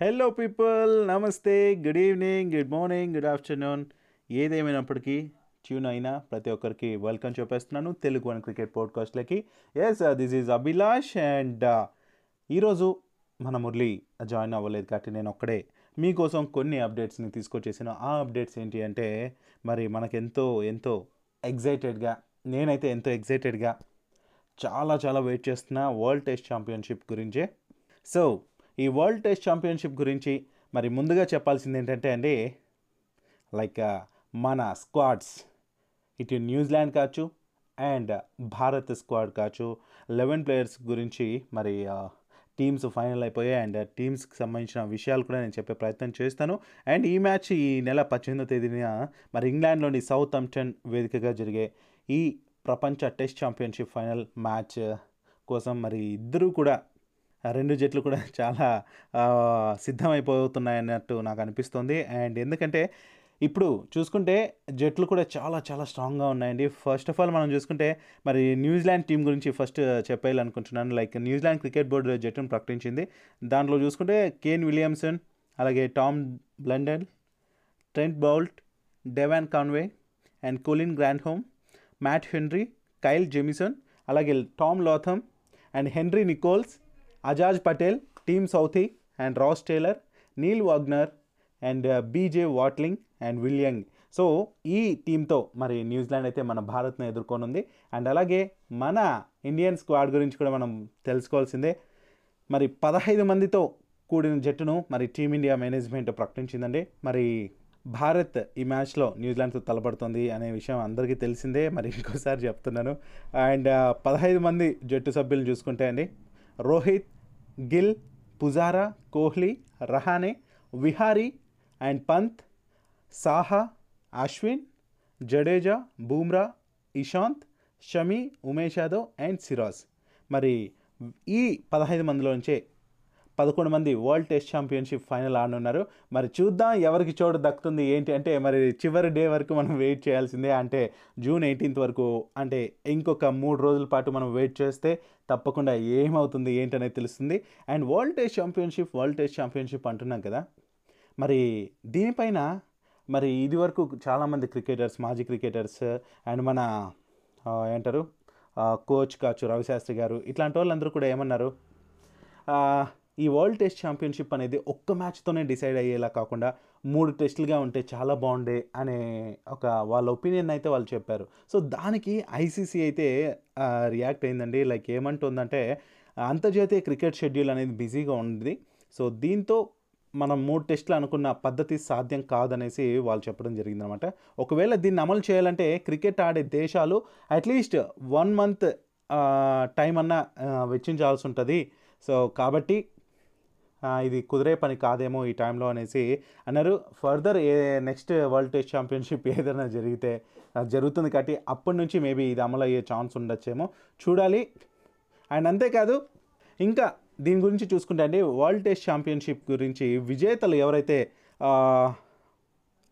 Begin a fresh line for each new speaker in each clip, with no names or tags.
Hello people నమస్తే good evening good morning good afternoon ఏదేమైనప్పటికీ tune అయినా ప్రతి ఒక్కరికి వెల్కమ్ చెప్పేస్తున్నాను Telugu one cricket పాడ్కాస్ట్లకి yes this is Abhilash and uh, uh, ఈరోజు మన మురళి జాయిన్ అవ్వలేదు కాబట్టి నేను ఒక్కడే. మీకోసం కొన్ని అప్డేట్స్ని తీసుకొచ్చేసాను. ఆ అప్డేట్స్ ఏంటి అంటే మరి మనకెంతో ఎంతో ఎగ్జైటెడ్గా నేనైతే ఎంతో ఎగ్జైటెడ్గా చాలా చాలా వెయిట్ చేస్తున్న. వరల్డ్ టెస్ట్ ఛాంపియన్షిప్ గురించే. సో ఈ వరల్డ్ టెస్ట్ ఛాంపియన్షిప్ గురించి మరి ముందుగా చెప్పాల్సింది ఏంటంటే అండి లైక్ మన స్క్వాడ్స్. ఇటు న్యూజిలాండ్ కావచ్చు అండ్ భారత్ స్క్వాడ్ కావచ్చు. లెవెన్ ప్లేయర్స్ గురించి మరి టీమ్స్ ఫైనల్ అయిపోయాయి అండ్ టీమ్స్కి సంబంధించిన విషయాలు కూడా నేను చెప్పే ప్రయత్నం చేస్తాను. అండ్ ఈ మ్యాచ్ ఈ నెల పద్దెనిమిదో తేదీన మరి ఇంగ్లాండ్లోని సౌత్ అంప్టన్ వేదికగా జరిగే ఈ ప్రపంచ టెస్ట్ ఛాంపియన్షిప్ ఫైనల్ మ్యాచ్ కోసం మరి ఇద్దరూ కూడా రెండు జట్లు కూడా చాలా సిద్ధమైపోతున్నాయన్నట్టు నాకు అనిపిస్తుంది. అండ్ ఎందుకంటే ఇప్పుడు చూసుకుంటే జట్లు కూడా చాలా చాలా స్ట్రాంగ్గా ఉన్నాయండి. ఫస్ట్ ఆఫ్ ఆల్ మనం చూసుకుంటే మరి న్యూజిలాండ్ టీం గురించి first చెప్పేయాలనుకుంటున్నాను like New Zealand cricket board జట్టును ప్రకటించింది. దాంట్లో చూసుకుంటే కేన్ విలియమ్సన్ అలాగే Tom Blundell Trent Boult Devon Conway and Colin Grandhomme Matt Henry Kyle Jamieson అలాగే Tom Latham and Henry Nicholls Ajaz Patel Tim Southee and Ross Taylor Neil Wagner and BJ Watling and Will Young so ఈ టీంతో మరి New Zealand అయితే మన భారత్ను ఎదుర్కొనుంది. And అలాగే మన Indian squad గురించి కూడా మనం తెలుసుకోవాల్సిందే. మరి పదహైదు మందితో కూడిన జట్టును మరి టీమిండియా మేనేజ్మెంట్ ప్రకటించిందండి. మరి భారత్ ఈ మ్యాచ్లో న్యూజిలాండ్తో తలపడుతుంది అనే విషయం అందరికీ తెలిసిందే. మరి ఇంకోసారి చెప్తున్నాను. అండ్ uh, పదహైదు మంది జట్టు సభ్యులను చూసుకుంటే అండి. Rohit Gill Pujara Kohli Rahane Vihari and Pant Saha Ashwin Jadeja Bumrah Ishant Shami Umesh Yadav and Siraj. మరి ఈ పదహైదు మందిలోంచే పదకొండు మంది వరల్డ్ టెస్ట్ ఛాంపియన్షిప్ ఫైనల్ ఆడనున్నారు. మరి చూద్దాం ఎవరికి చోటు దక్కుతుంది ఏంటి? అంటే మరి చివరి డే వరకు మనం వెయిట్ చేయాల్సిందే. అంటే జూన్ ఎయిటీన్త్ వరకు అంటే ఇంకొక మూడు రోజుల పాటు మనం వెయిట్ చేస్తే తప్పకుండా ఏమవుతుంది ఏంటనేది తెలుస్తుంది. And World Test Championship World Test Championship అంటున్నాం కదా. మరి దీనిపైన మరి ఇది వరకు చాలామంది క్రికెటర్స్ మాజీ క్రికెటర్స్ అండ్ మన ఏంటారు? కోచ్ కావచ్చు రవిశాస్త్రి గారు ఇట్లాంటి వాళ్ళందరూ కూడా ఏమన్నారు? ఈ వరల్డ్ టెస్ట్ ఛాంపియన్షిప్ అనేది ఒక్క మ్యాచ్తోనే డిసైడ్ అయ్యేలా కాకుండా మూడు టెస్టులుగా ఉంటే చాలా బాగుండే అనే ఒక వాళ్ళ ఒపీనియన్ అయితే వాళ్ళు చెప్పారు. సో దానికి ఐసీసీ అయితే రియాక్ట్ అయిందండి. లైక్ ఏమంటుందంటే అంతర్జాతీయ క్రికెట్ షెడ్యూల్ అనేది బిజీగా ఉంది. సో దీంతో మనం మూడు టెస్టులు అనుకున్న పద్ధతి సాధ్యం కాదనేసి వాళ్ళు చెప్పడం జరిగిందనమాట. ఒకవేళ దీన్ని అమలు చేయాలంటే క్రికెట్ ఆడే దేశాలు అట్లీస్ట్ వన్ మంత్ టైం అన్నా వెచ్చించాల్సి ఉంటుంది. సో కాబట్టి ఇది కుదిరే పని కాదేమో ఈ టైంలో అనేసి అన్నారు. ఫర్దర్ ఏ నెక్స్ట్ వరల్డ్ టెస్ట్ ఛాంపియన్షిప్ ఏదైనా జరిగితే జరుగుతుంది కాబట్టి అప్పటి నుంచి మేబీ ఇది అమలు అయ్యే ఛాన్స్ ఉండొచ్చేమో చూడాలి. అండ్ అంతేకాదు ఇంకా దీని గురించి చూసుకుంటే అండి వరల్డ్ టెస్ట్ ఛాంపియన్షిప్ గురించి విజేతలు ఎవరైతే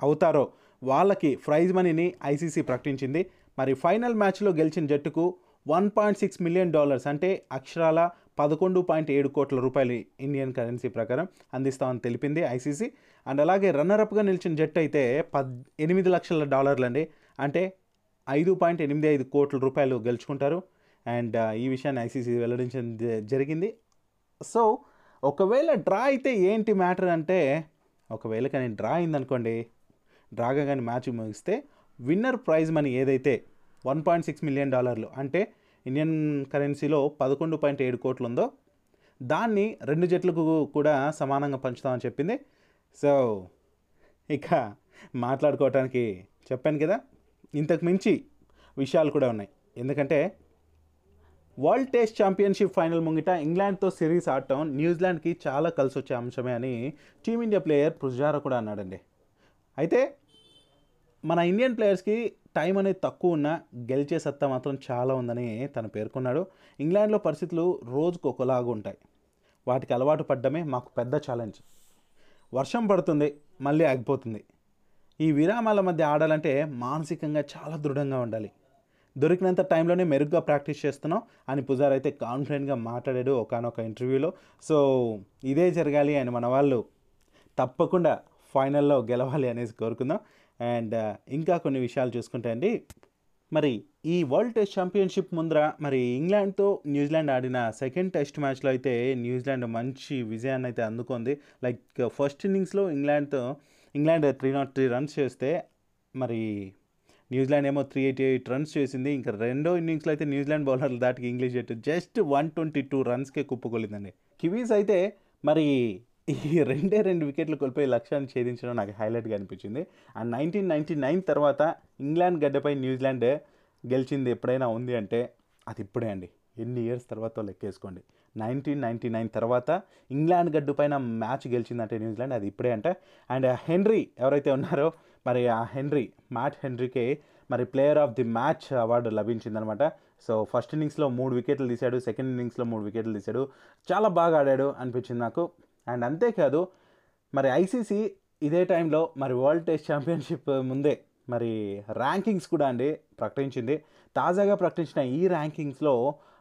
అవుతారో వాళ్ళకి ప్రైజ్ మనీని ఐసీసీ ప్రకటించింది. మరి ఫైనల్ మ్యాచ్లో గెలిచిన జట్టుకు one point six million dollars అంటే అక్షరాల పదకొండు పాయింట్ ఏడు కోట్ల రూపాయలు ఇండియన్ కరెన్సీ ప్రకారం అందిస్తామని తెలిపింది ఐసీసీ. అండ్ అలాగే రన్నరప్గా నిలిచిన జట్టు అయితే పద్ ఎనిమిది లక్షల డాలర్లు అండి అంటే ఐదు పాయింట్ ఎనిమిది ఐదు కోట్ల రూపాయలు గెలుచుకుంటారు. అండ్ ఈ విషయాన్ని ఐసీసీ వెల్లడించడం జ- జరిగింది. సో ఒకవేళ డ్రా అయితే ఏంటి మ్యాటర్ అంటే ఒకవేళ కానీ డ్రా అయిందనుకోండి డ్రాగా కానీ మ్యాచ్ ముగిస్తే విన్నర్ ప్రైజ్ మనీ ఏదైతే వన్ పాయింట్ సిక్స్ మిలియన్ డాలర్లు అంటే ఇండియన్ కరెన్సీలో పదకొండు పాయింట్ ఏడు కోట్లు ఉందో దాన్ని రెండు జట్లకు కూడా సమానంగా పంచుతామని చెప్పింది. సో ఇక మాట్లాడుకోవటానికి చెప్పాను కదా ఇంతకు మించి విషయాలు కూడా ఉన్నాయి. ఎందుకంటే వరల్డ్ టెస్ట్ ఛాంపియన్షిప్ ఫైనల్ ముంగిట ఇంగ్లాండ్తో సిరీస్ ఆడటం న్యూజిలాండ్కి చాలా కలిసి వచ్చే అంశమే అని టీమిండియా ప్లేయర్ పుజారా కూడా అన్నాడండి. అయితే మన ఇండియన్ ప్లేయర్స్కి టైం అనేది తక్కువ ఉన్నా గెలిచే సత్తా మాత్రం చాలా ఉందని తను పేర్కొన్నాడు. ఇంగ్లాండ్లో పరిస్థితులు రోజుకు ఒకలాగా ఉంటాయి. వాటికి అలవాటు పడ్డమే మాకు పెద్ద ఛాలెంజ్ వర్షం పడుతుంది మళ్ళీ ఆగిపోతుంది. ఈ విరామాల మధ్య ఆడాలంటే మానసికంగా చాలా దృఢంగా ఉండాలి. దొరికినంత టైంలోనే మెరుగ్గా ప్రాక్టీస్ చేస్తున్నాం అని పుజార్ అయితే కాన్ఫిడెంట్గా మాట్లాడాడు ఒకనొక ఇంటర్వ్యూలో. సో ఇదే జరగాలి అని మన వాళ్ళు తప్పకుండా ఫైనల్లో గెలవాలి అనేసి కోరుకుందాం. అండ్ ఇంకా కొన్ని విషయాలు చూసుకుంటే అండి మరి ఈ వరల్డ్ టెస్ట్ ఛాంపియన్షిప్ ముందర మరి ఇంగ్లాండ్తో న్యూజిలాండ్ ఆడిన సెకండ్ టెస్ట్ మ్యాచ్లో అయితే న్యూజిలాండ్ మంచి విజయాన్ని అయితే అందుకుంది. లైక్ ఫస్ట్ ఇన్నింగ్స్లో ఇంగ్లాండ్తో England three not three runs చేస్తే మరి న్యూజిలాండ్ ఏమో త్రీ ఎయిటీ ఎయిట్ రన్స్ చేసింది. ఇంకా రెండో ఇన్నింగ్స్లో అయితే న్యూజిలాండ్ బౌలర్లు దాటికి ఇంగ్లీష్ జట్టు జస్ట్ వన్ ట్వంటీ టూ రన్స్కే కుప్పకొలిందండి. కివీస్ అయితే మరి ఈ రెండే రెండు వికెట్లు కోల్పోయి లక్ష్యాన్ని ఛేదించడం నాకు హైలైట్గా అనిపించింది. అండ్ నైన్టీన్ నైన్టీ నైన్ తర్వాత ఇంగ్లాండ్ గడ్డపై న్యూజిలాండ్ గెలిచింది ఎప్పుడైనా ఉంది అంటే అది ఇప్పుడే అండి. ఎన్ని ఇయర్స్ తర్వాత లెక్కేసుకోండి. నైన్టీన్ నైంటీ నైన్ తర్వాత ఇంగ్లాండ్ గడ్డు పైన మ్యాచ్ గెలిచిందంటే న్యూజిలాండ్ అది ఇప్పుడే అంట. అండ్ హెన్రీ ఎవరైతే ఉన్నారో మరి ఆ హెన్రీ మ్యాట్ హెన్రీకి మరి player of the match award లభించిందనమాట. So first ఇన్నింగ్స్లో మూడు వికెట్లు తీశాడు సెకండ్ ఇన్నింగ్స్లో మూడు వికెట్లు తీశాడు. చాలా బాగా ఆడాడు అనిపించింది నాకు. అండ్ అంతేకాదు మరి ఐసీసీ ఇదే టైంలో మరి వరల్డ్ టెస్ట్ ఛాంపియన్షిప్ ముందే మరి ర్యాంకింగ్స్ కూడా అండి ప్రకటించింది. తాజాగా ప్రకటించిన ఈ ర్యాంకింగ్స్లో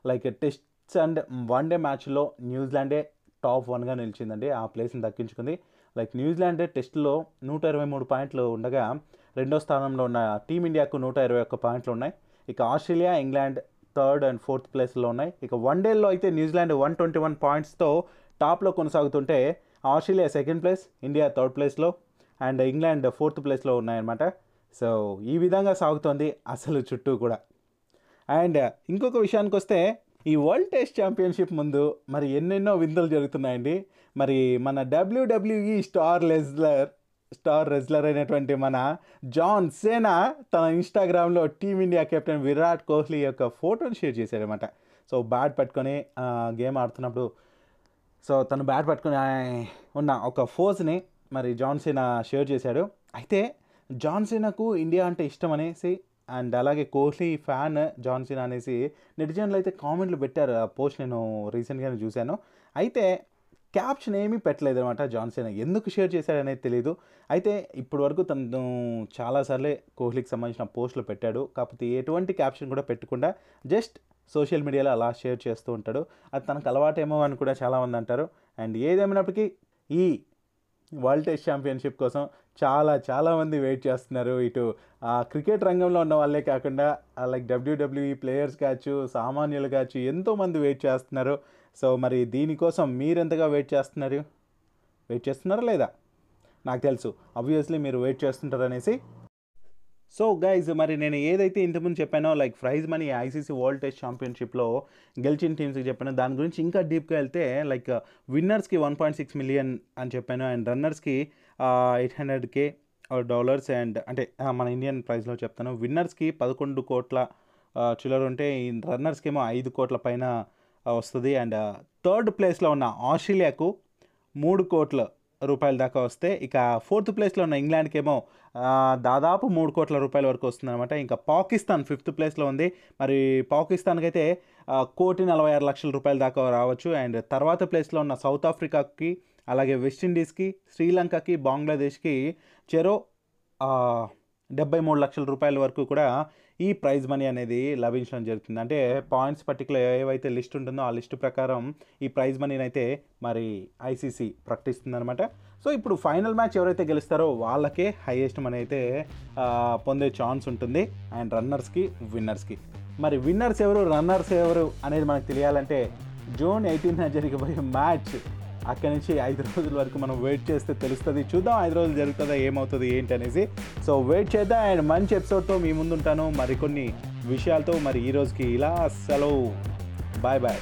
like tests and one day మ్యాచ్లో న్యూజిలాండే టాప్ వన్గా నిలిచిందండి. ఆ ప్లేస్ని దక్కించుకుంది. లైక్ న్యూజిలాండ్ టెస్ట్లో నూట ఇరవై మూడు పాయింట్లు ఉండగా రెండో స్థానంలో ఉన్న టీమిండియాకు నూట ఇరవై ఒక్క పాయింట్లు ఉన్నాయి. ఇక Australia England third and fourth ప్లేస్లో ఉన్నాయి. ఇక వన్ డేలో అయితే New Zealand one twenty one పాయింట్స్తో టాప్లో కొనసాగుతుంటే Australia second place India third ప్లేస్లో అండ్ ఇంగ్లాండ్ ఫోర్త్ ప్లేస్లో ఉన్నాయన్నమాట. సో ఈ విధంగా సాగుతోంది అసలు చుట్టూ కూడా. అండ్ ఇంకొక విషయానికి వస్తే ఈ వరల్డ్ టెస్ట్ ఛాంపియన్షిప్ ముందు మరి ఎన్నెన్నో విందులు జరుగుతున్నాయండి. మరి మన WWE star wrestler star wrestler అయినటువంటి మన జాన్ సేనా తన ఇన్స్టాగ్రామ్లో టీమిండియా కెప్టెన్ విరాట్ కోహ్లీ యొక్క ఫోటోని షేర్ చేశాడనమాట సో బ్యాట్ పట్టుకొని గేమ్ ఆడుతున్నప్పుడు సో తను బ్యాట్ పట్టుకుని ఉన్న ఒక ఫోజ్ని మరి జాన్సీనా షేర్ చేశాడు. అయితే జాన్సీనాకు ఇండియా అంటే ఇష్టం అనేసి అండ్ అలాగే కోహ్లీ ఫ్యాన్ జాన్సీనా అనేసి నెటిజన్లు అయితే కామెంట్లు పెట్టారు. ఆ పోస్ట్ నేను రీసెంట్గానే చూశాను. అయితే క్యాప్షన్ ఏమీ పెట్టలేదు అనమాట జాన్సన్ ఎందుకు షేర్ చేశాడనేది తెలియదు అయితే ఇప్పటి వరకు తను చాలాసార్లే కోహ్లీకి సంబంధించిన పోస్టులు పెట్టాడు. కాకపోతే ఎటువంటి క్యాప్షన్ కూడా పెట్టకుండా జస్ట్ సోషల్ మీడియాలో అలా షేర్ చేస్తూ ఉంటాడు. అది తనకు అలవాటేమో అని కూడా చాలామంది అంటారు. అండ్ ఏదేమైనప్పటికీ ఈ వరల్డ్ టెస్ట్ ఛాంపియన్షిప్ కోసం చాలా చాలామంది వెయిట్ చేస్తున్నారు. ఇటు ఆ క్రికెట్ రంగంలో ఉన్న వాళ్ళే కాకుండా లైక్ డబ్ల్యూడబ్ల్యూఈ ప్లేయర్స్ కావచ్చు సామాన్యులు కావచ్చు ఎంతోమంది వెయిట్ చేస్తున్నారు. సో మరి దీనికోసం మీరెంతగా వెయిట్ చేస్తున్నారు? వెయిట్ చేస్తున్నారా లేదా? నాకు తెలుసు. ఆబ్వియస్లీ మీరు వెయిట్ చేస్తుంటారు అనేసి. సో గైజ్ మరి నేను ఏదైతే ఇంతకుముందు చెప్పానో like prize money ICC world test ఛాంపియన్షిప్లో గెలిచిన టీమ్స్కి చెప్పాను దాని గురించి ఇంకా డీప్గా వెళ్తే లైక్ విన్నర్స్కి వన్ పాయింట్ సిక్స్ మిలియన్ అని చెప్పాను and రన్నర్స్కి eight hundred K dollars and అంటే మన ఇండియన్ ప్రైస్లో చెప్తాను. విన్నర్స్కి పదకొండు కోట్ల చిల్లర ఉంటే ఈ రన్నర్స్కి ఏమో ఐదు కోట్ల పైన వస్తుంది. అండ్ థర్డ్ ప్లేస్లో ఉన్న ఆస్ట్రేలియాకు మూడు కోట్ల రూపాయల దాకా వస్తే ఇక ఫోర్త్ ప్లేస్లో ఉన్న ఇంగ్లాండ్కి ఏమో దాదాపు మూడు కోట్ల రూపాయల వరకు వస్తుందన్నమాట. ఇంకా పాకిస్తాన్ ఫిఫ్త్ ప్లేస్లో ఉంది. మరి పాకిస్తాన్కి అయితే కోటి నలభై ఆరు లక్షల రూపాయల దాకా రావచ్చు. అండ్ తర్వాత ప్లేస్లో ఉన్న సౌత్ ఆఫ్రికాకి అలాగే వెస్టిండీస్కి శ్రీలంకకి బంగ్లాదేశ్కి చెరో డెబ్బై మూడు లక్షల రూపాయల వరకు కూడా ఈ ప్రైజ్ మనీ అనేది లభించడం జరుగుతుంది. అంటే పాయింట్స్ పర్టికులర్ ఏవైతే లిస్ట్ ఉంటుందో ఆ లిస్ట్ ప్రకారం ఈ ప్రైజ్ మనీని అయితే మరి ఐసీసీ ప్రకటిస్తుందనమాట సో ఇప్పుడు ఫైనల్ మ్యాచ్ ఎవరైతే గెలుస్తారో వాళ్ళకే హైయెస్ట్ మనీ అయితే పొందే ఛాన్స్ ఉంటుంది. అండ్ రన్నర్స్కి విన్నర్స్కి. మరి విన్నర్స్ ఎవరు రన్నర్స్ ఎవరు అనేది మనకు తెలియాలంటే జూన్ ఎయిటీన్త్ జరిగిపోయే మ్యాచ్ అక్కడి నుంచి ఐదు రోజుల వరకు మనం వెయిట్ చేస్తే తెలుస్తుంది చూద్దాం ఐదు రోజులు జరుగుతుందా ఏమవుతుంది ఏంటి అనేసి సో వెయిట్ చేద్దాం అండ్ మంచి ఎపిసోడ్తో మీ ముందుంటాను. మరికొన్ని విషయాలతో మరి ఈ రోజుకి ఇలా సెలవు. Bye bye